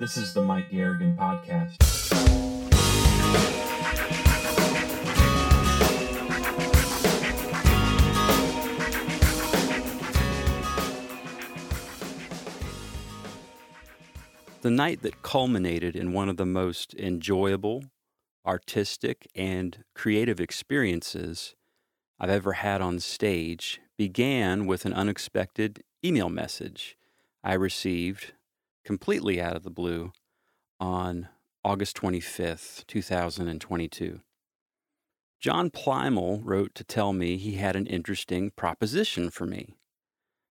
This is the Mike Garrigan Podcast. The night that culminated in one of the most enjoyable, artistic, and creative experiences I've ever had on stage began with an unexpected email message I received completely out of the blue on August 25th, 2022. John Plymale wrote to tell me he had an interesting proposition for me.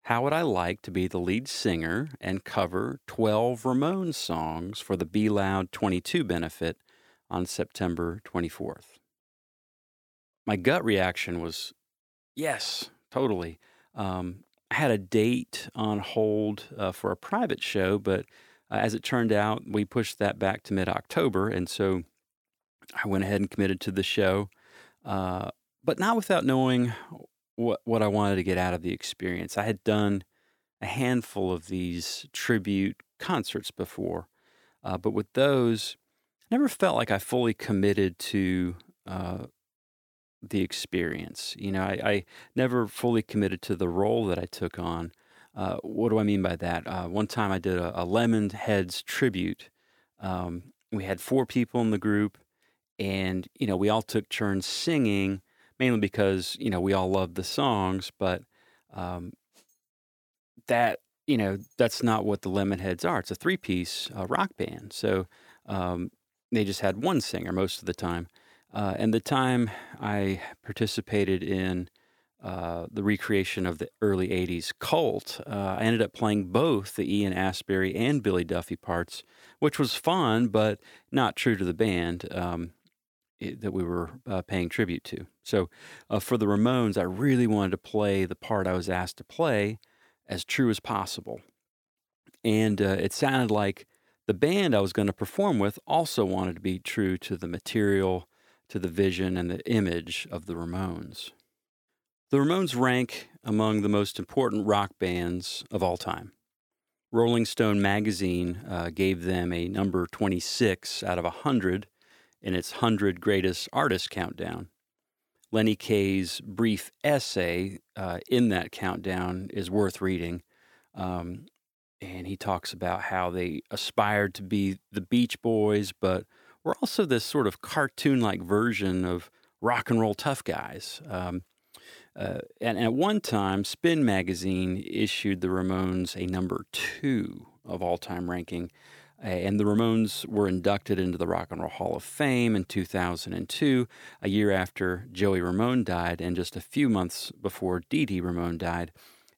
How would I like to be the lead singer and cover 12 Ramones songs for the Be Loud 22 benefit on September 24th? My gut reaction was yes, totally. Um, I had a date on hold uh, for a private show, but uh, as it turned out, we pushed that back to mid October. And so I went ahead and committed to the show, uh, but not without knowing what, what I wanted to get out of the experience. I had done a handful of these tribute concerts before, uh, but with those, I never felt like I fully committed to uh, the experience. You know, I, I, never fully committed to the role that I took on. Uh, what do I mean by that? Uh, one time I did a, a Lemonheads tribute. Um, we had four people in the group, and you know, we all took turns singing, mainly because you know we all loved the songs, but um, that you know that's not what the Lemonheads are. It's a three-piece uh, rock band, so um, they just had one singer most of the time. Uh, and the time I participated in uh, the recreation of the early 80s cult, uh, I ended up playing both the Ian Astbury and Billy Duffy parts, which was fun, but not true to the band um, it, that we were uh, paying tribute to. So uh, for the Ramones, I really wanted to play the part I was asked to play as true as possible. And uh, it sounded like the band I was going to perform with also wanted to be true to the material to the vision and the image of the Ramones. The Ramones rank among the most important rock bands of all time. Rolling Stone magazine uh, gave them a number 26 out of 100 in its 100 Greatest Artists countdown. Lenny Kaye's brief essay uh, in that countdown is worth reading. Um, and he talks about how they aspired to be the Beach Boys, but were also this sort of cartoon like version of rock and roll tough guys. Um, uh, and at one time, Spin magazine issued the Ramones a number two of all time ranking. and the Ramones were inducted into the Rock and Roll Hall of Fame in 2002, a year after Joey Ramone died, and just a few months before Dee Dee Ramone died.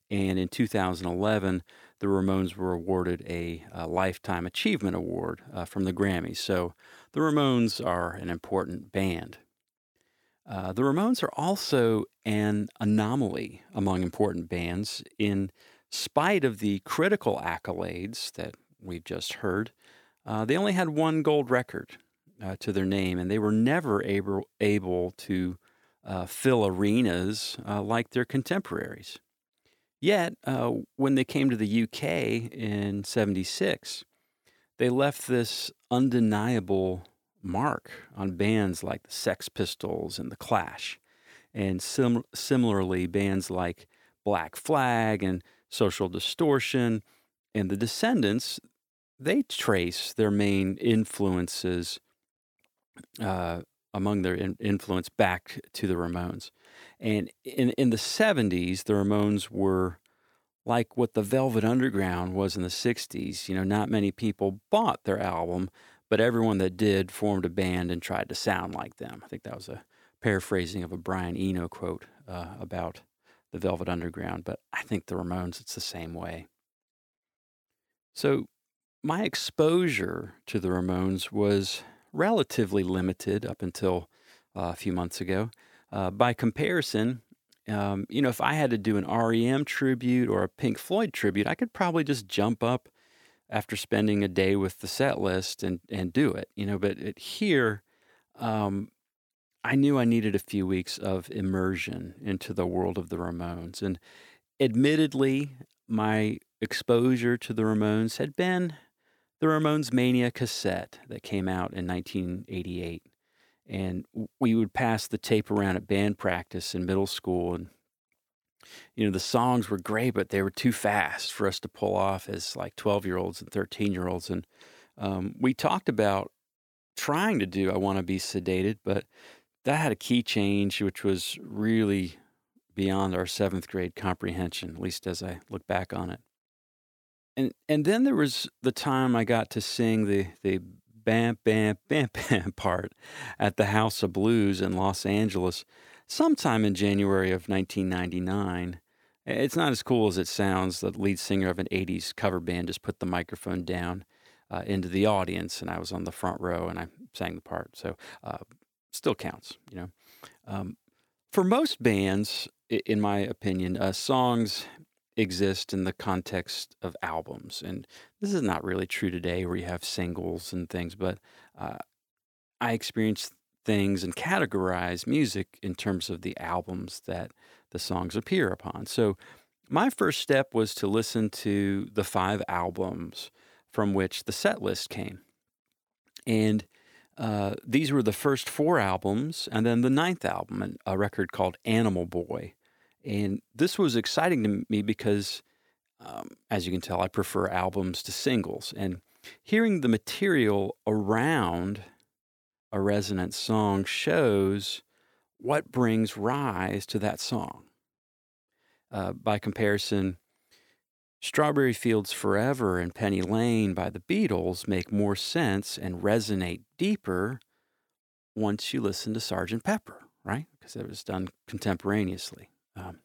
And in 2011, the Ramones were awarded a, a Lifetime Achievement Award uh, from the Grammys. So the Ramones are an important band. Uh, the Ramones are also an anomaly among important bands in spite of the critical accolades that we've just heard. Uh, they only had one gold record uh, to their name, and they were never able, able to uh, fill arenas uh, like their contemporaries. Yet, uh, when they came to the UK in 76, they left this undeniable mark on bands like the Sex Pistols and the Clash. And sim- similarly, bands like Black Flag and Social Distortion and the Descendents. they trace their main influences uh, among their in- influence back to the Ramones. And in in the 70s, the Ramones were like what the Velvet Underground was in the 60s. You know, not many people bought their album, but everyone that did formed a band and tried to sound like them. I think that was a paraphrasing of a Brian Eno quote uh, about the Velvet Underground, but I think the Ramones, it's the same way. So, my exposure to the Ramones was relatively limited up until uh, a few months ago. Uh, by comparison, um, you know, if I had to do an REM tribute or a Pink Floyd tribute, I could probably just jump up after spending a day with the set list and and do it. You know, but it, here, um, I knew I needed a few weeks of immersion into the world of the Ramones, and admittedly, my exposure to the Ramones had been the Ramones Mania cassette that came out in 1988. And we would pass the tape around at band practice in middle school. And, you know, the songs were great, but they were too fast for us to pull off as like 12 year olds and 13 year olds. And um, we talked about trying to do I Want to Be Sedated, but that had a key change, which was really beyond our seventh grade comprehension, at least as I look back on it. And and then there was the time I got to sing the the bam bam bam bam part at the House of Blues in Los Angeles sometime in January of 1999. It's not as cool as it sounds. The lead singer of an 80s cover band just put the microphone down uh, into the audience, and I was on the front row and I sang the part. So uh, still counts, you know. Um, for most bands, in my opinion, uh, songs exist in the context of albums. And this is not really true today where you have singles and things, but uh, I experience things and categorize music in terms of the albums that the songs appear upon. So my first step was to listen to the five albums from which the set list came. And uh, these were the first four albums, and then the ninth album, a record called Animal Boy. And this was exciting to me because, um, as you can tell, I prefer albums to singles. And hearing the material around a resonant song shows what brings rise to that song. Uh, by comparison, Strawberry Fields Forever and Penny Lane by the Beatles make more sense and resonate deeper once you listen to Sgt. Pepper, right? Because it was done contemporaneously. Um,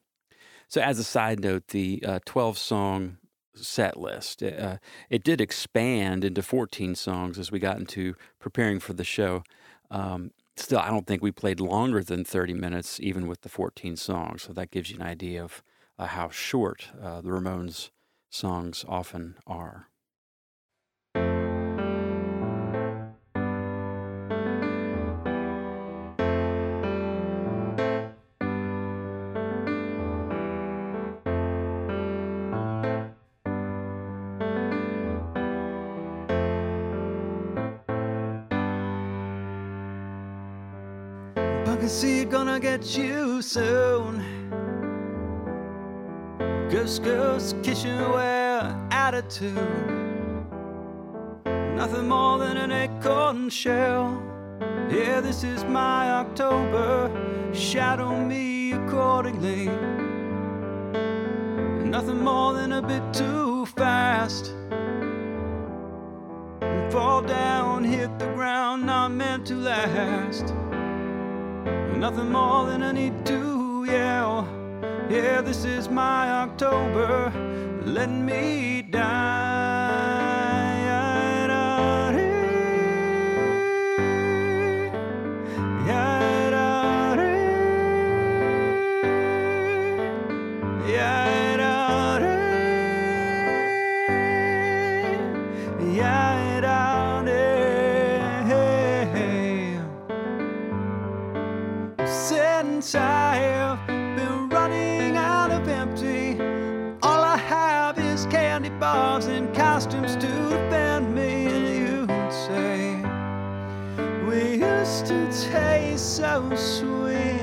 so, as a side note, the uh, 12 song set list, uh, it did expand into 14 songs as we got into preparing for the show. Um, still, I don't think we played longer than 30 minutes, even with the 14 songs. So, that gives you an idea of uh, how short uh, the Ramones songs often are. Gonna get you soon. Ghost, ghost, kitchenware attitude. Nothing more than an acorn shell. Yeah, this is my October. Shadow me accordingly. Nothing more than a bit too fast. Fall down, hit the ground, not meant to last. Nothing more than I need to yell. Oh, yeah, this is my October. Let me die. Taste so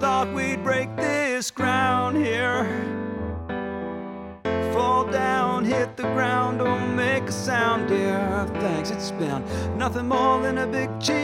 thought we'd break this ground here fall down, hit the ground, don't make a sound, dear. Thanks, it's been nothing more than a big cheap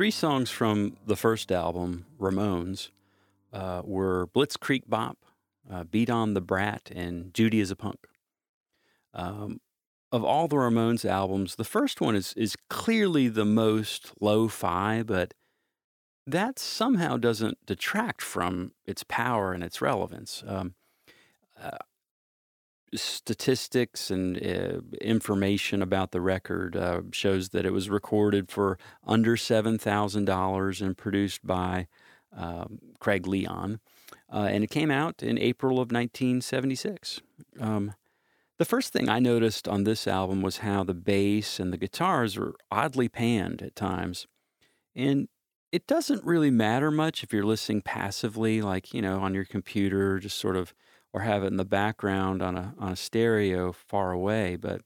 Three songs from the first album, Ramones, uh, were Blitzkrieg Bop, uh, Beat on the Brat, and Judy is a Punk. Um, of all the Ramones albums, the first one is is clearly the most lo-fi, but that somehow doesn't detract from its power and its relevance. Um, uh, statistics and uh, information about the record uh, shows that it was recorded for under seven thousand dollars and produced by um, Craig Leon, uh, and it came out in April of 1976. Um, the first thing I noticed on this album was how the bass and the guitars were oddly panned at times, and it doesn't really matter much if you're listening passively, like you know on your computer, just sort of or have it in the background on a on a stereo far away. But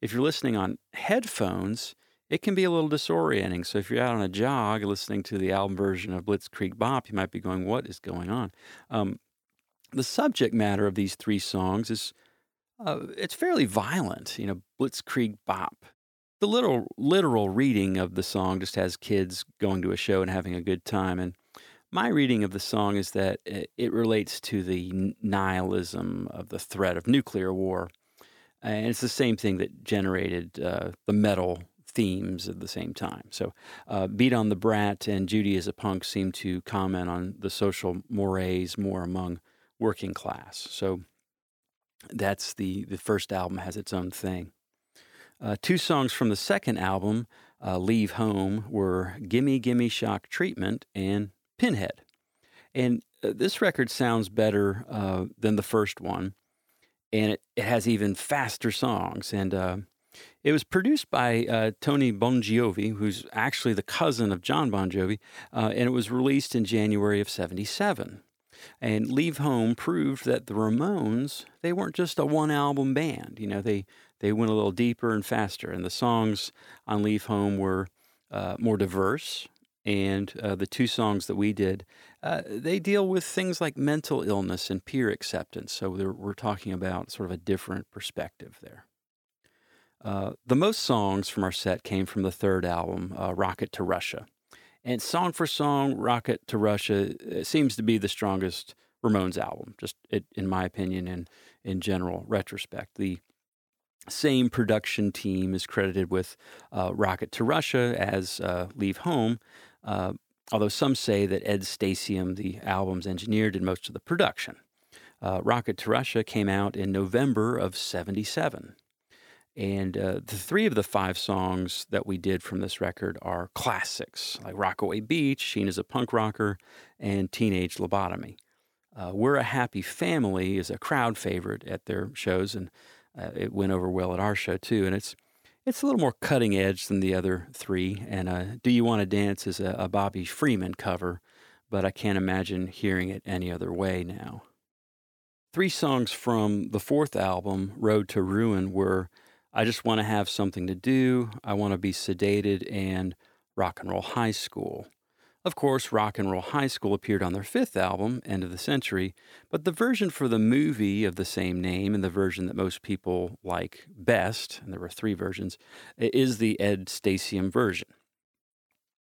if you're listening on headphones, it can be a little disorienting. So if you're out on a jog listening to the album version of Blitzkrieg Bop, you might be going, "What is going on?" Um, the subject matter of these three songs is uh, it's fairly violent. You know, Blitzkrieg Bop. The literal literal reading of the song just has kids going to a show and having a good time, and my reading of the song is that it, relates to the nihilism of the threat of nuclear war. And it's the same thing that generated uh, the metal themes at the same time. So, uh, Beat on the Brat and Judy as a Punk seem to comment on the social mores more among working class. So, that's the, the first album has its own thing. Uh, two songs from the second album, uh, Leave Home, were Gimme Gimme Shock Treatment and Pinhead. And uh, this record sounds better uh, than the first one, and it, it has even faster songs. And uh, it was produced by uh, Tony Bongiovi, who's actually the cousin of Jon Bon Jovi, uh, and it was released in January of 77. And Leave Home proved that the Ramones, they weren't just a one album band. You know, they, they went a little deeper and faster. And the songs on Leave Home were uh, more diverse, and uh, the two songs that we did, uh, they deal with things like mental illness and peer acceptance. So we're, talking about sort of a different perspective there. Uh, the most songs from our set came from the third album, uh, Rocket to Russia. And song for song, Rocket to Russia uh, seems to be the strongest Ramones album, just it, in my opinion and in general retrospect. The same production team is credited with uh, Rocket to Russia as uh, Leave Home, uh, although some say that Ed Stasium, the album's engineer, did most of the production. Uh, Rocket to Russia came out in November of 77. And uh, the three of the five songs that we did from this record are classics, like Rockaway Beach, Sheena's a Punk Rocker, and Teenage Lobotomy. Uh, We're a Happy Family is a crowd favorite at their shows, and uh, it went over well at our show too. And it's it's a little more cutting edge than the other three. And uh, Do You Want to Dance is a, a Bobby Freeman cover, but I can't imagine hearing it any other way now. Three songs from the fourth album, Road to Ruin, were I Just Want to Have Something to Do, I Want to Be Sedated, and Rock and Roll High School. Of course, Rock and Roll High School appeared on their fifth album, End of the Century, but the version for the movie of the same name and the version that most people like best, and there were three versions, is the Ed Stasium version.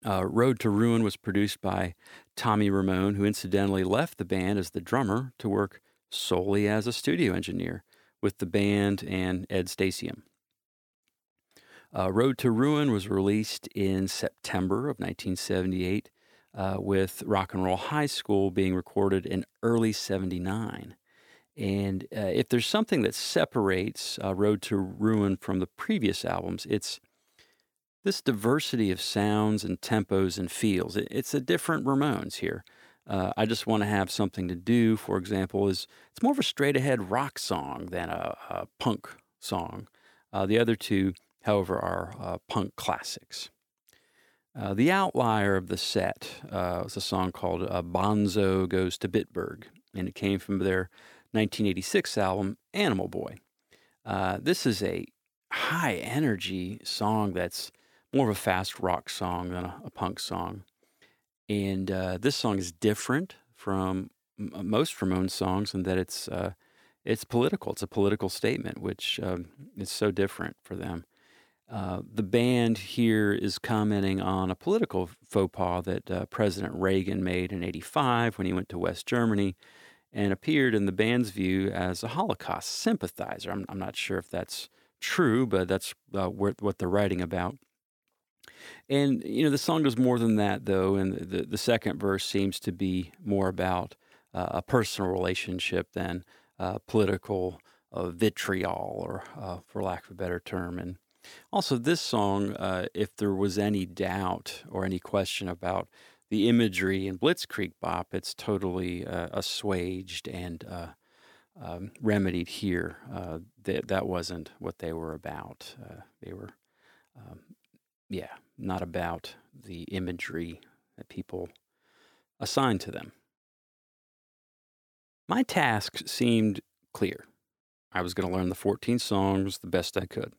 Uh, Road to Ruin was produced by Tommy Ramone, who incidentally left the band as the drummer to work solely as a studio engineer with the band and Ed Stasium. Uh, Road to Ruin was released in September of 1978 uh, with Rock and Roll High School being recorded in early 79. And uh, if there's something that separates uh, Road to Ruin from the previous albums, it's this diversity of sounds and tempos and feels. It, it's a different Ramones here. Uh, I just want to have something to do, for example, is it's more of a straight ahead rock song than a, a punk song. Uh, the other two, however, are uh, punk classics. Uh, the outlier of the set uh, was a song called uh, Bonzo Goes to Bitburg, and it came from their 1986 album Animal Boy. Uh, this is a high energy song that's more of a fast rock song than a, a punk song. And uh, this song is different from m- most Ramones songs in that it's it's political. It's a political statement, which um, is so different for them. Uh, the band here is commenting on a political faux pas that uh, President Reagan made in 85 when he went to West Germany and appeared in the band's view as a Holocaust sympathizer. I'm, I'm not sure if that's true, but that's uh, what they're writing about. And, you know, the song does more than that, though, and the, the second verse seems to be more about uh, a personal relationship than uh, political vitriol, or for lack of a better term. And also, this song, uh, if there was any doubt or any question about the imagery in Blitzkrieg Bop, it's totally uh, assuaged and uh, um, remedied here. Uh, that that wasn't what they were about. Uh, they were, um, yeah, not about the imagery that people assigned to them. My task seemed clear. I was going to learn the 14 songs the best I could.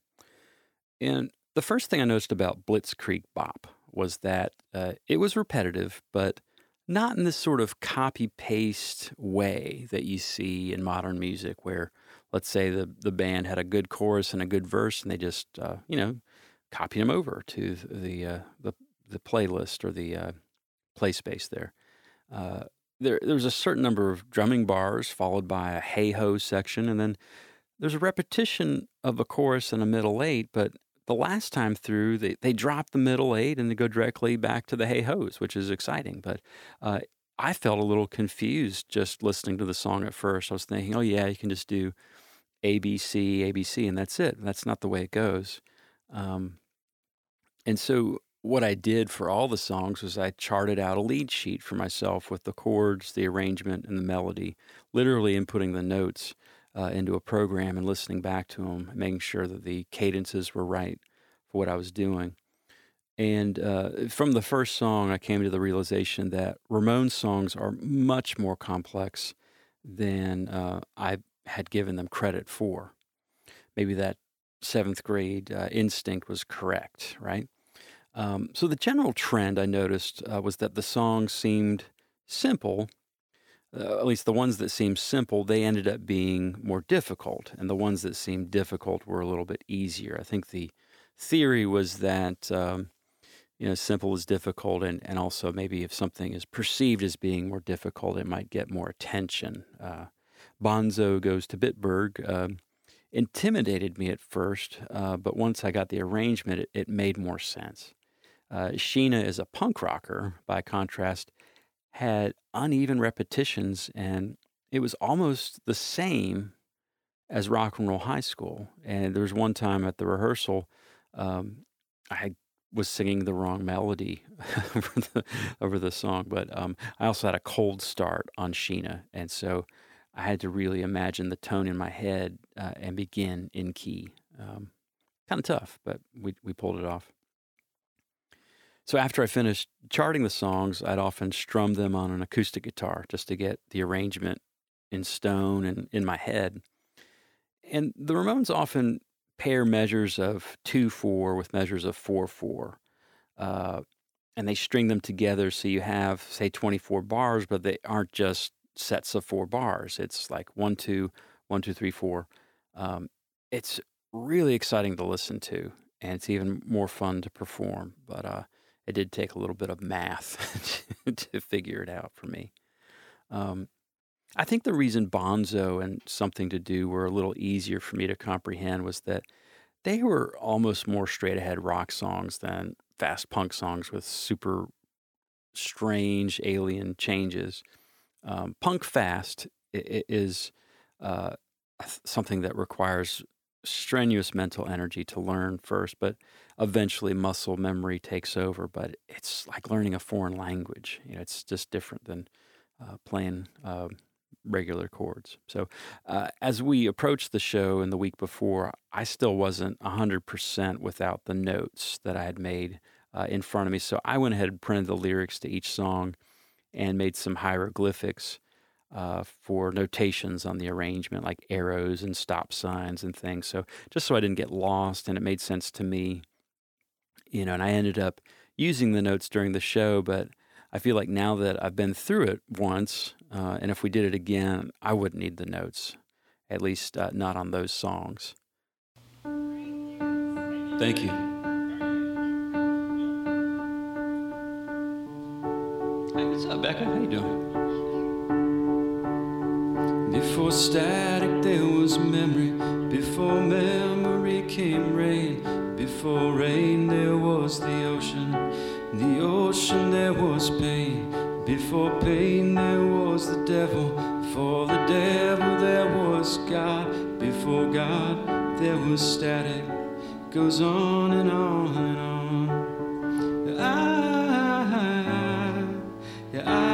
And the first thing I noticed about Blitzkrieg Bop was that uh, it was repetitive, but not in this sort of copy paste way that you see in modern music, where let's say the, the band had a good chorus and a good verse, and they just uh, you know copied them over to the uh, the, the playlist or the uh, play space there. Uh, there. There's a certain number of drumming bars followed by a hey ho section, and then there's a repetition of a chorus and a middle eight, but the last time through, they, they drop the middle eight and they go directly back to the hey ho's, which is exciting. But uh, I felt a little confused just listening to the song at first. I was thinking, oh, yeah, you can just do ABC, ABC, and that's it. That's not the way it goes. Um, and so, what I did for all the songs was I charted out a lead sheet for myself with the chords, the arrangement, and the melody, literally inputting the notes uh, into a program and listening back to them, making sure that the cadences were right for what I was doing. And uh, from the first song, I came to the realization that Ramones songs are much more complex than uh, I had given them credit for. Maybe that seventh grade uh, instinct was correct, right? Um, so the general trend I noticed uh, was that the songs seemed simple uh, at least the ones that seemed simple, they ended up being more difficult. And the ones that seemed difficult were a little bit easier. I think the theory was that, um, you know, simple is difficult. And, and also maybe if something is perceived as being more difficult, it might get more attention. Uh, Bonzo goes to Bitburg. Um, intimidated me at first, uh, but once I got the arrangement, it, it made more sense. Uh, Sheena is a punk rocker, by contrast had uneven repetitions and it was almost the same as rock and roll high school. And there was one time at the rehearsal, um, I was singing the wrong melody over, the, over the song, but um, I also had a cold start on Sheena. And so I had to really imagine the tone in my head uh, and begin in key. Um, kind of tough, but we, we pulled it off. So after I finished charting the songs, I'd often strum them on an acoustic guitar just to get the arrangement in stone and in my head. And the Ramones often pair measures of 2 4 with measures of 4 4. Uh, and they string them together so you have say 24 bars but they aren't just sets of four bars it's like one two one two three four um, it's really exciting to listen to and it's even more fun to perform but uh, it did take a little bit of math to figure it out for me um, i think the reason bonzo and something to do were a little easier for me to comprehend was that they were almost more straight ahead rock songs than fast punk songs with super strange alien changes. Um, punk fast is uh, something that requires strenuous mental energy to learn first, but eventually muscle memory takes over. But it's like learning a foreign language. You know, it's just different than uh, playing uh, regular chords. So uh, as we approached the show in the week before, I still wasn't 100% without the notes that I had made uh, in front of me. So I went ahead and printed the lyrics to each song and made some hieroglyphics uh, for notations on the arrangement, like arrows and stop signs and things. So just so I didn't get lost and it made sense to me, you know, and I ended up using the notes during the show, but I feel like now that I've been through it once, uh, and if we did it again, I wouldn't need the notes, at least uh, not on those songs. Thank you. Hey, what's up, Becca? How you doing? Before static, there was memory. Before memory came rain. Before rain, there was the ocean. The ocean, there was pain. Before pain, there was the devil. Before the devil, there was God. Before God, there was static. Goes on and on and on. I, I,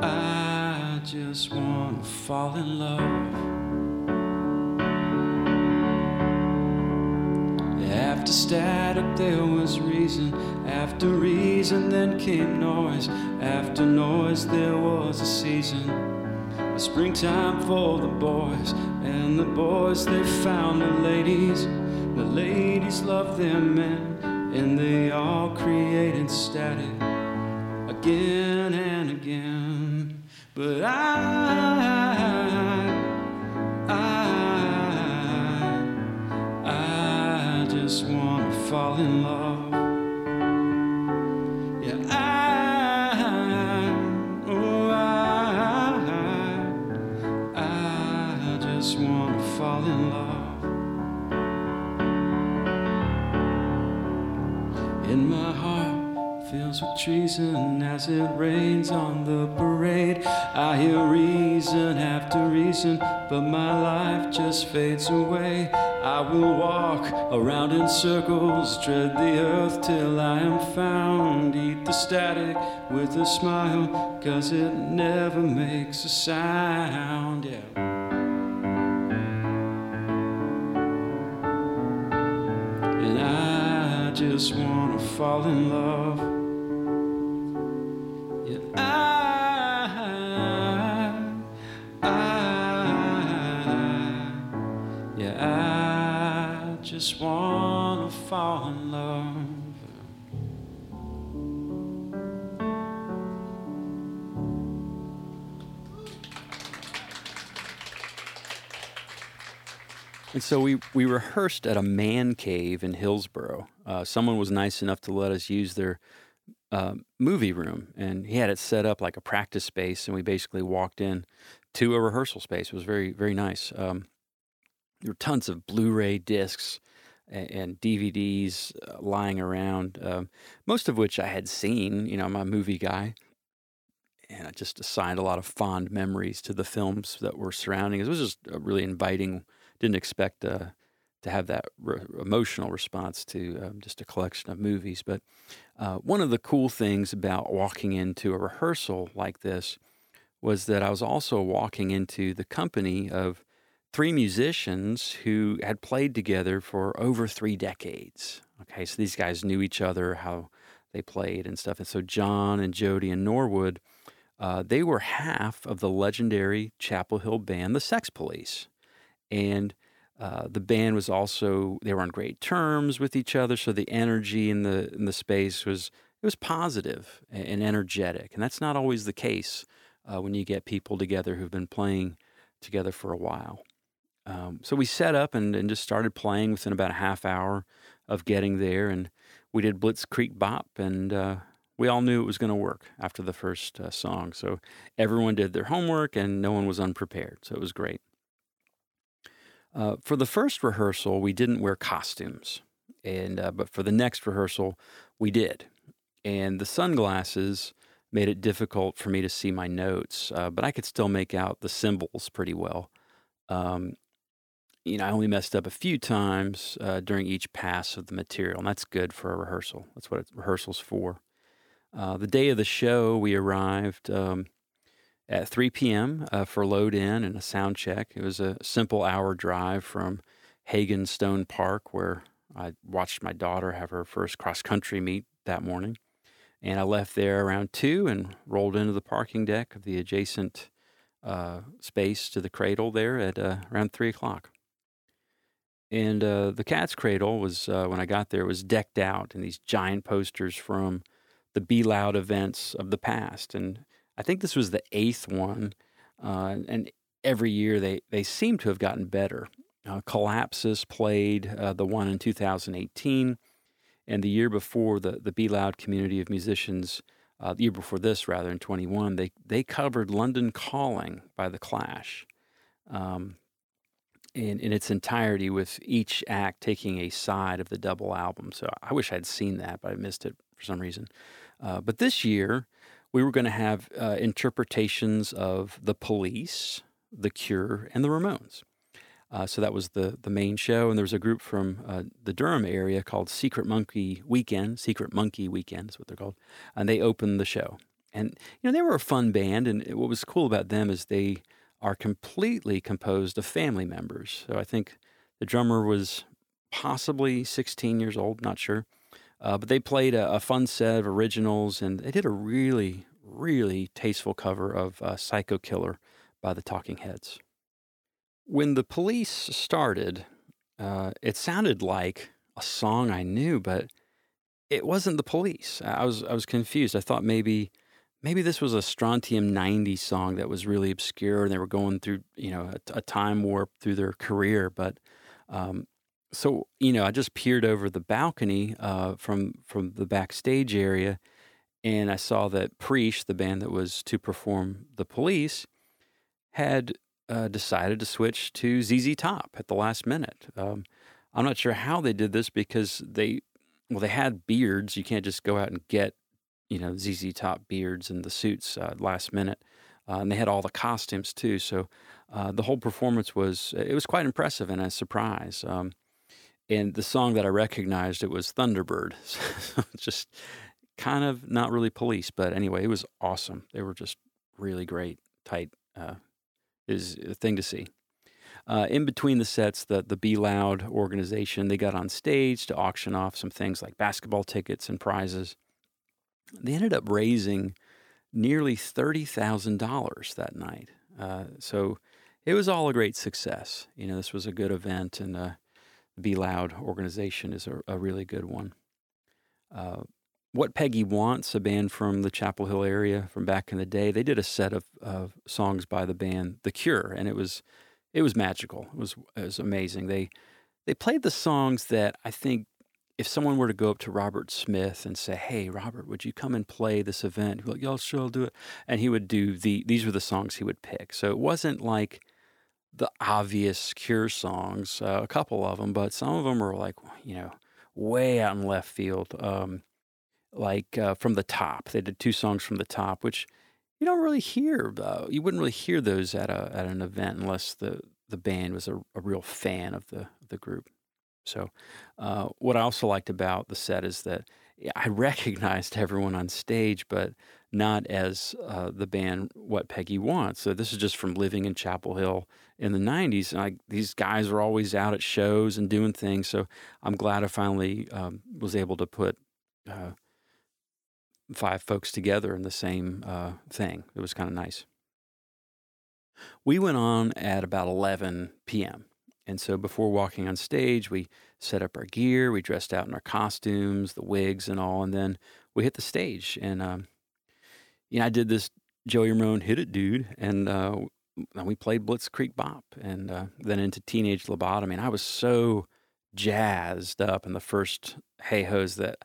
I just want to fall in love. After static, there was reason. After reason, then came noise. After noise, there was a season. A springtime for the boys. And the boys, they found the ladies. The ladies loved their men. And they all created static again and again. But I, I, fall in love. With treason as it rains on the parade. I hear reason after reason, but my life just fades away. I will walk around in circles, tread the earth till I am found. Eat the static with a smile, cause it never makes a sound. Yeah. And I just wanna fall in love. Just wanna fall in love. And so we, we rehearsed at a man cave in Hillsborough. Uh, someone was nice enough to let us use their uh, movie room, and he had it set up like a practice space. And we basically walked in to a rehearsal space. It was very very nice. Um, there were tons of Blu-ray discs and, DVDs uh, lying around, um, most of which I had seen. You know, I'm a movie guy, and I just assigned a lot of fond memories to the films that were surrounding. It was just really inviting didn't expect uh, to have that re- emotional response to um, just a collection of movies. But uh, one of the cool things about walking into a rehearsal like this was that I was also walking into the company of three musicians who had played together for over three decades. Okay, so these guys knew each other, how they played and stuff. And so John and Jody and Norwood, uh, they were half of the legendary Chapel Hill band, the Sex Police and Uh, the band was also they were on great terms with each other, so the energy in the in the space was it was positive and energetic, and that's not always the case uh, when you get people together who've been playing together for a while. Um, so we set up and, and just started playing within about a half hour of getting there, and we did Blitzkrieg Bop, and uh, we all knew it was going to work after the first uh, song. So everyone did their homework, and no one was unprepared. So it was great. Uh, for the first rehearsal, we didn't wear costumes, and uh, but for the next rehearsal, we did. And the sunglasses made it difficult for me to see my notes, uh, but I could still make out the symbols pretty well. Um, you know, I only messed up a few times uh, during each pass of the material, and that's good for a rehearsal. That's what rehearsal's for. Uh, the day of the show, we arrived um, at 3 p.m. Uh, for load in and a sound check. It was a simple hour drive from Hagan Stone Park, where I watched my daughter have her first cross country meet that morning. And I left there around 2 and rolled into the parking deck of the adjacent uh, space to the cradle there at uh, around 3 o'clock. And uh, the cat's cradle was, uh, when I got there, was decked out in these giant posters from the Be Loud events of the past. And I think this was the eighth one. Uh, and every year they, they seem to have gotten better. Uh, Collapsis played uh, the one in 2018. And the year before, the, the Be Loud community of musicians, uh, the year before this, rather, in 21, they, they covered London Calling by The Clash. Um, in, in its entirety with each act taking a side of the double album. So I wish I'd seen that, but I missed it for some reason. Uh, but this year, we were going to have uh, interpretations of The Police, The Cure, and The Ramones. Uh, so that was the the main show, and there was a group from uh, the Durham area called Secret Monkey Weekend. Secret Monkey Weekend is what they're called, and they opened the show. And you know they were a fun band, and what was cool about them is they are completely composed of family members. So I think the drummer was possibly 16 years old, not sure. Uh, but they played a, a, fun set of originals, and they did a really, really tasteful cover of uh, Psycho Killer by the Talking Heads. When the police started, uh, it sounded like a song I knew, but it wasn't the police. I was I was confused. I thought maybe maybe this was a Strontium 90 song that was really obscure and they were going through, you know, a, a time warp through their career. But um, so you know, I just peered over the balcony uh, from from the backstage area, and I saw that Preach, the band that was to perform the Police, had uh, decided to switch to ZZ Top at the last minute. Um, I'm not sure how they did this because they well they had beards. You can't just go out and get you know ZZ Top beards and the suits uh, last minute, uh, and they had all the costumes too. So uh, the whole performance was it was quite impressive and a surprise. Um, and the song that I recognized it was Thunderbird. So just kind of not really police, but anyway, it was awesome. They were just really great, tight. Uh, is a thing to see. Uh, in between the sets, the the Be Loud organization they got on stage to auction off some things like basketball tickets and prizes. They ended up raising nearly thirty thousand dollars that night. Uh, so it was all a great success. You know, this was a good event, and uh, be Loud organization is a, a really good one. Uh, what Peggy Wants, a band from the Chapel Hill area from back in the day, they did a set of, of songs by the band The Cure, and it was it was magical. It was it was amazing. They they played the songs that I think if someone were to go up to Robert Smith and say, "Hey, Robert, would you come and play this event?" He'd be like, "Yeah, sure, I'll do it." And he would do the these were the songs he would pick. So it wasn't like the obvious Cure songs, uh, a couple of them, but some of them were like, you know, way out in left field. Um, like uh, from the top, they did two songs from the top, which you don't really hear. Uh, you wouldn't really hear those at a at an event unless the the band was a, a real fan of the the group. So, uh, what I also liked about the set is that I recognized everyone on stage, but not as uh, the band What Peggy Wants. So this is just from living in Chapel Hill in the 90s. I, these guys were always out at shows and doing things. So I'm glad I finally um, was able to put uh, five folks together in the same uh, thing. It was kind of nice. We went on at about 11 p.m. and so before walking on stage, we set up our gear, we dressed out in our costumes, the wigs and all, and then we hit the stage. And um, you know, I did this Joey Ramone hit it, dude, and uh, we played Blitzkrieg Bop, and uh, then into Teenage Lobotomy. And I was so jazzed up in the first hey ho's that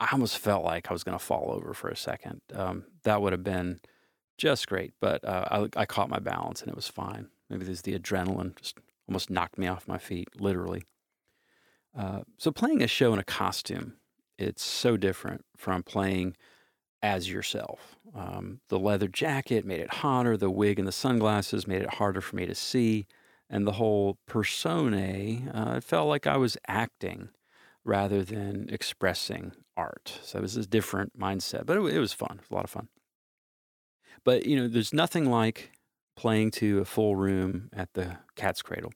I almost felt like I was going to fall over for a second. Um, that would have been just great, but uh, I, I caught my balance and it was fine. Maybe there's the adrenaline just almost knocked me off my feet, literally. Uh, so playing a show in a costume, it's so different from playing as yourself. Um, the leather jacket made it hotter. The wig and the sunglasses made it harder for me to see, and the whole persona, uh, it felt like I was acting rather than expressing art. So it was a different mindset, but it, it was fun. It was a lot of fun. But you know, there's nothing like playing to a full room at the Cat's Cradle.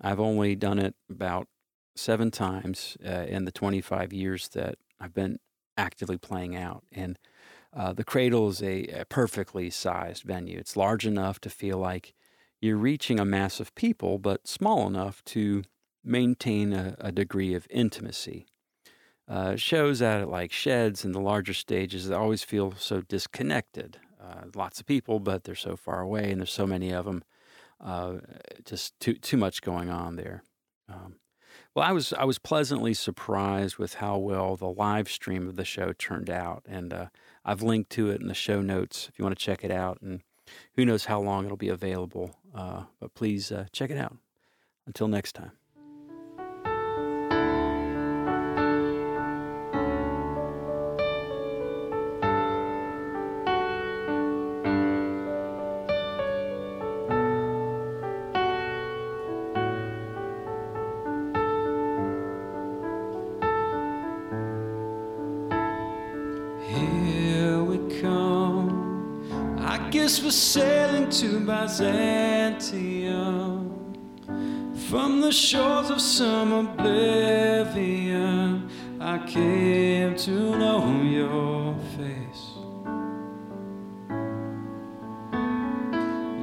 I've only done it about seven times uh, in the 25 years that I've been actively playing out. And uh, the Cradle is a, a, perfectly sized venue. It's large enough to feel like you're reaching a mass of people, but small enough to maintain a, a degree of intimacy. Uh, shows at like sheds and the larger stages always feel so disconnected uh, lots of people, but they're so far away, and there's so many of them. Uh, just too too much going on there. Um, well, I was I was pleasantly surprised with how well the live stream of the show turned out, and uh, I've linked to it in the show notes if you want to check it out. And who knows how long it'll be available, uh, but please uh, check it out. Until next time. Guess we're sailing to Byzantium from the shores of some oblivion. I came to know your face.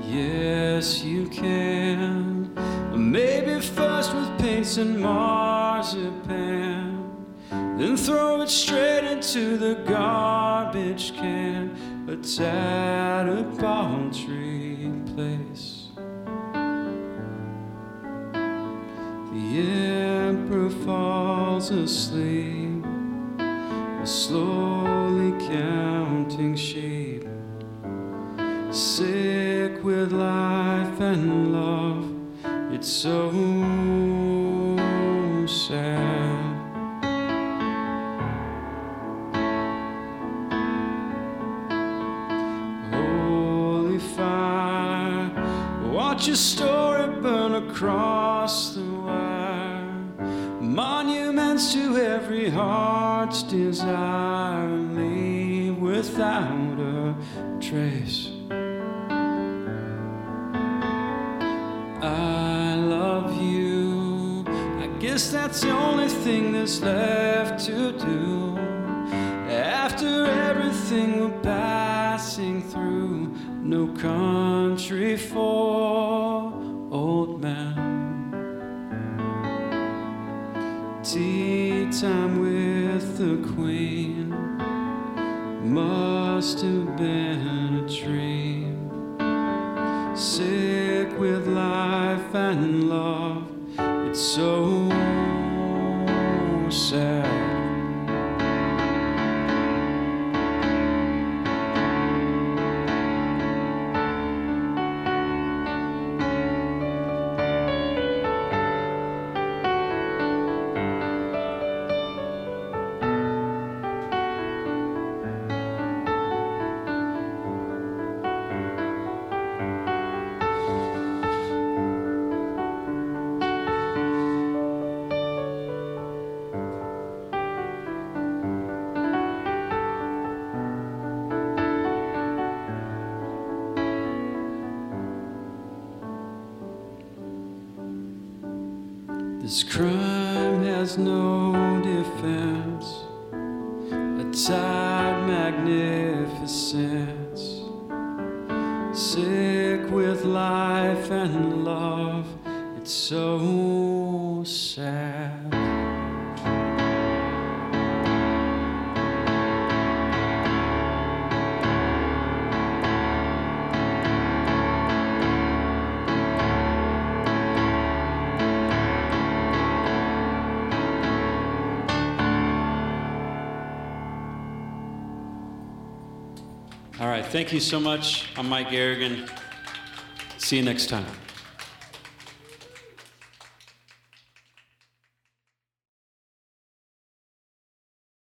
Yes, you can. Maybe first with paints and marzipan, then throw it straight into the garbage can a tattered tree place. The emperor falls asleep, a slowly counting sheep, sick with life and love. It's so sad. Across the wire. Monuments to every heart's desire leave without a trace. I love you. I guess that's the only thing that's left to do. After everything we're passing through, no country for must have been a dream. Sick with life and love, it's so This crime has no defense, a tired magnificence, sick with life and love. It's It's so thank you so much. I'm Mike Garrigan. See you next time.